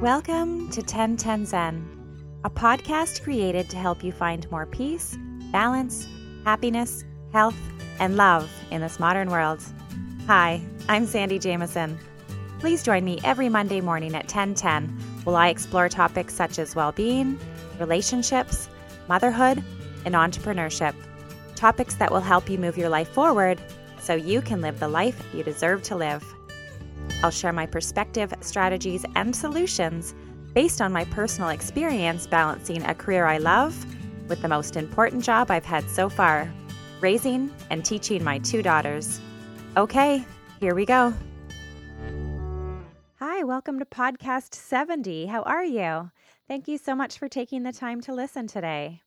Welcome to 1010 Zen, a podcast created to help you find more peace, balance, happiness, health, and love in this modern world. Hi, I'm Sandy Jameson. Please join me every Monday morning at 1010 while I explore topics such as well being, relationships, motherhood, and entrepreneurship. Topics that will help you move your life forward so you can live the life you deserve to live. I'll share my perspective, strategies, and solutions based on my personal experience balancing a career I love with the most important job I've had so far raising and teaching my two daughters. Okay, here we go. Hi, welcome to podcast 70. How are you? Thank you so much for taking the time to listen today.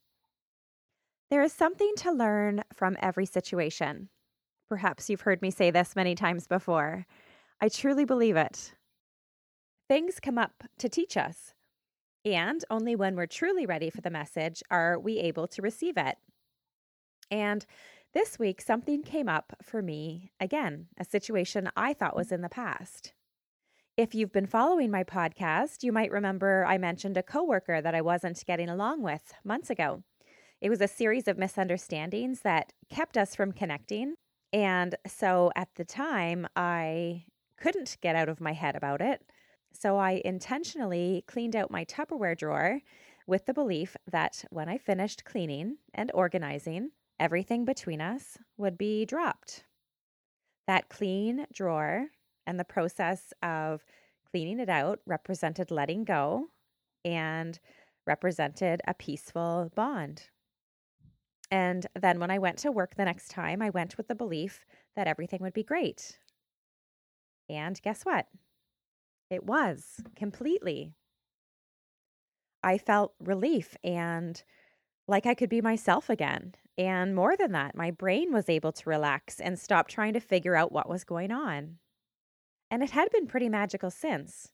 There is something to learn from every situation. Perhaps you've heard me say this many times before. I truly believe it. Things come up to teach us, and only when we're truly ready for the message are we able to receive it. And this week, something came up for me again, a situation I thought was in the past. If you've been following my podcast, you might remember I mentioned a coworker that I wasn't getting along with months ago. It was a series of misunderstandings that kept us from connecting. And so at the time, I couldn't get out of my head about it. So I intentionally cleaned out my Tupperware drawer with the belief that when I finished cleaning and organizing, everything between us would be dropped. That clean drawer and the process of cleaning it out represented letting go and represented a peaceful bond. And then when I went to work the next time, I went with the belief that everything would be great. And guess what? It was completely. I felt relief and like I could be myself again. And more than that, my brain was able to relax and stop trying to figure out what was going on. And it had been pretty magical since.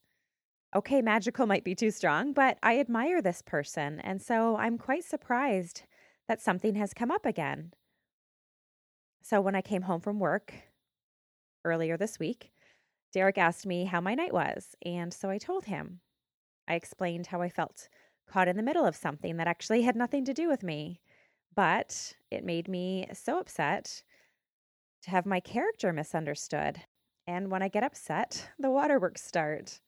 Okay, magical might be too strong, but I admire this person. And so I'm quite surprised that something has come up again. So when I came home from work earlier this week, Derek asked me how my night was, and so I told him. I explained how I felt caught in the middle of something that actually had nothing to do with me, but it made me so upset to have my character misunderstood. And when I get upset, the waterworks start.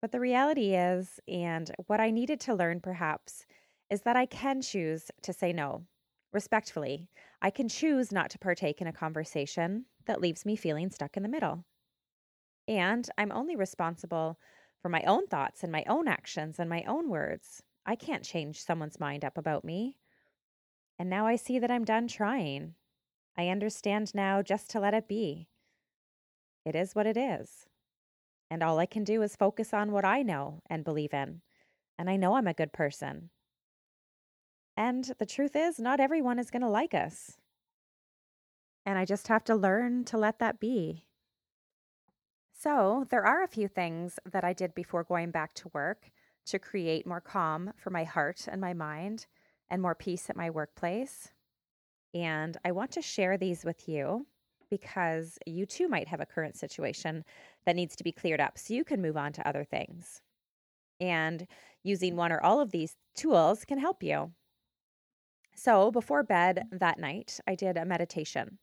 But the reality is, and what I needed to learn perhaps, is that I can choose to say no. Respectfully, I can choose not to partake in a conversation that leaves me feeling stuck in the middle. And I'm only responsible for my own thoughts and my own actions and my own words. I can't change someone's mind up about me. And now I see that I'm done trying. I understand now just to let it be. It is what it is. And all I can do is focus on what I know and believe in. And I know I'm a good person. And the truth is, not everyone is going to like us. And I just have to learn to let that be. So, there are a few things that I did before going back to work to create more calm for my heart and my mind and more peace at my workplace. And I want to share these with you because you too might have a current situation that needs to be cleared up so you can move on to other things. And using one or all of these tools can help you. So, before bed that night, I did a meditation.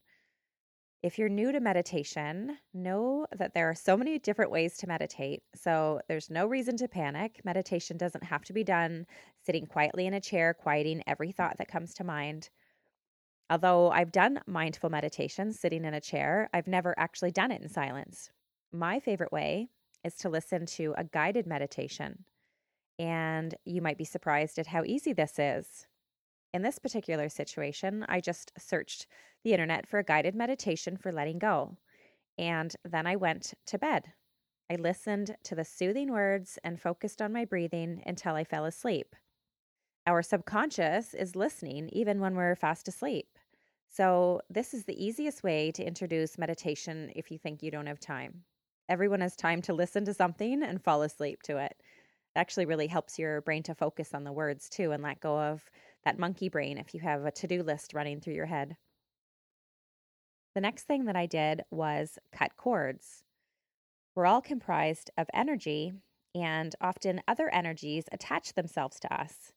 If you're new to meditation, know that there are so many different ways to meditate. So there's no reason to panic. Meditation doesn't have to be done sitting quietly in a chair, quieting every thought that comes to mind. Although I've done mindful meditation sitting in a chair, I've never actually done it in silence. My favorite way is to listen to a guided meditation. And you might be surprised at how easy this is. In this particular situation, I just searched the internet for a guided meditation for letting go. And then I went to bed. I listened to the soothing words and focused on my breathing until I fell asleep. Our subconscious is listening even when we're fast asleep. So, this is the easiest way to introduce meditation if you think you don't have time. Everyone has time to listen to something and fall asleep to it. It actually really helps your brain to focus on the words too and let go of that monkey brain if you have a to do list running through your head. The next thing that I did was cut cords. We're all comprised of energy, and often other energies attach themselves to us.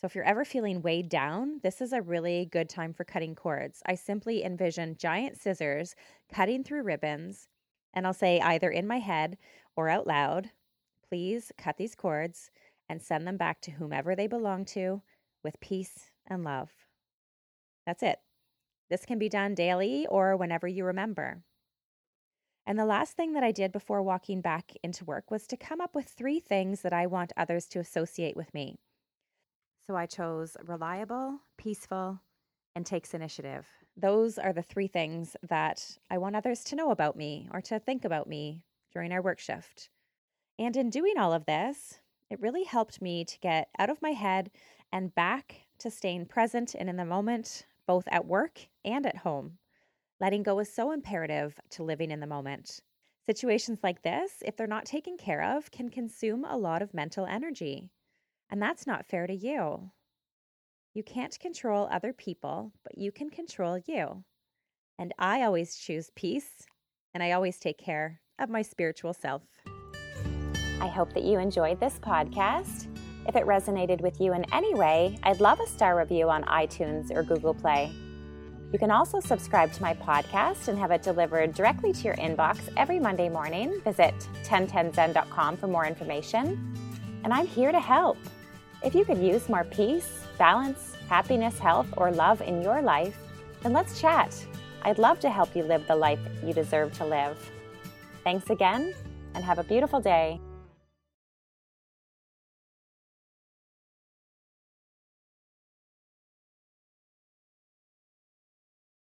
So, if you're ever feeling weighed down, this is a really good time for cutting cords. I simply envision giant scissors cutting through ribbons, and I'll say either in my head or out loud, please cut these cords and send them back to whomever they belong to with peace and love. That's it. This can be done daily or whenever you remember. And the last thing that I did before walking back into work was to come up with three things that I want others to associate with me. So I chose reliable, peaceful, and takes initiative. Those are the three things that I want others to know about me or to think about me during our work shift. And in doing all of this, it really helped me to get out of my head and back to staying present and in the moment, both at work and at home. Letting go is so imperative to living in the moment. Situations like this, if they're not taken care of, can consume a lot of mental energy. And that's not fair to you. You can't control other people, but you can control you. And I always choose peace, and I always take care of my spiritual self. I hope that you enjoyed this podcast. If it resonated with you in any way, I'd love a star review on iTunes or Google Play. You can also subscribe to my podcast and have it delivered directly to your inbox every Monday morning. Visit 1010zen.com for more information. And I'm here to help. If you could use more peace, balance, happiness, health, or love in your life, then let's chat. I'd love to help you live the life you deserve to live. Thanks again, and have a beautiful day.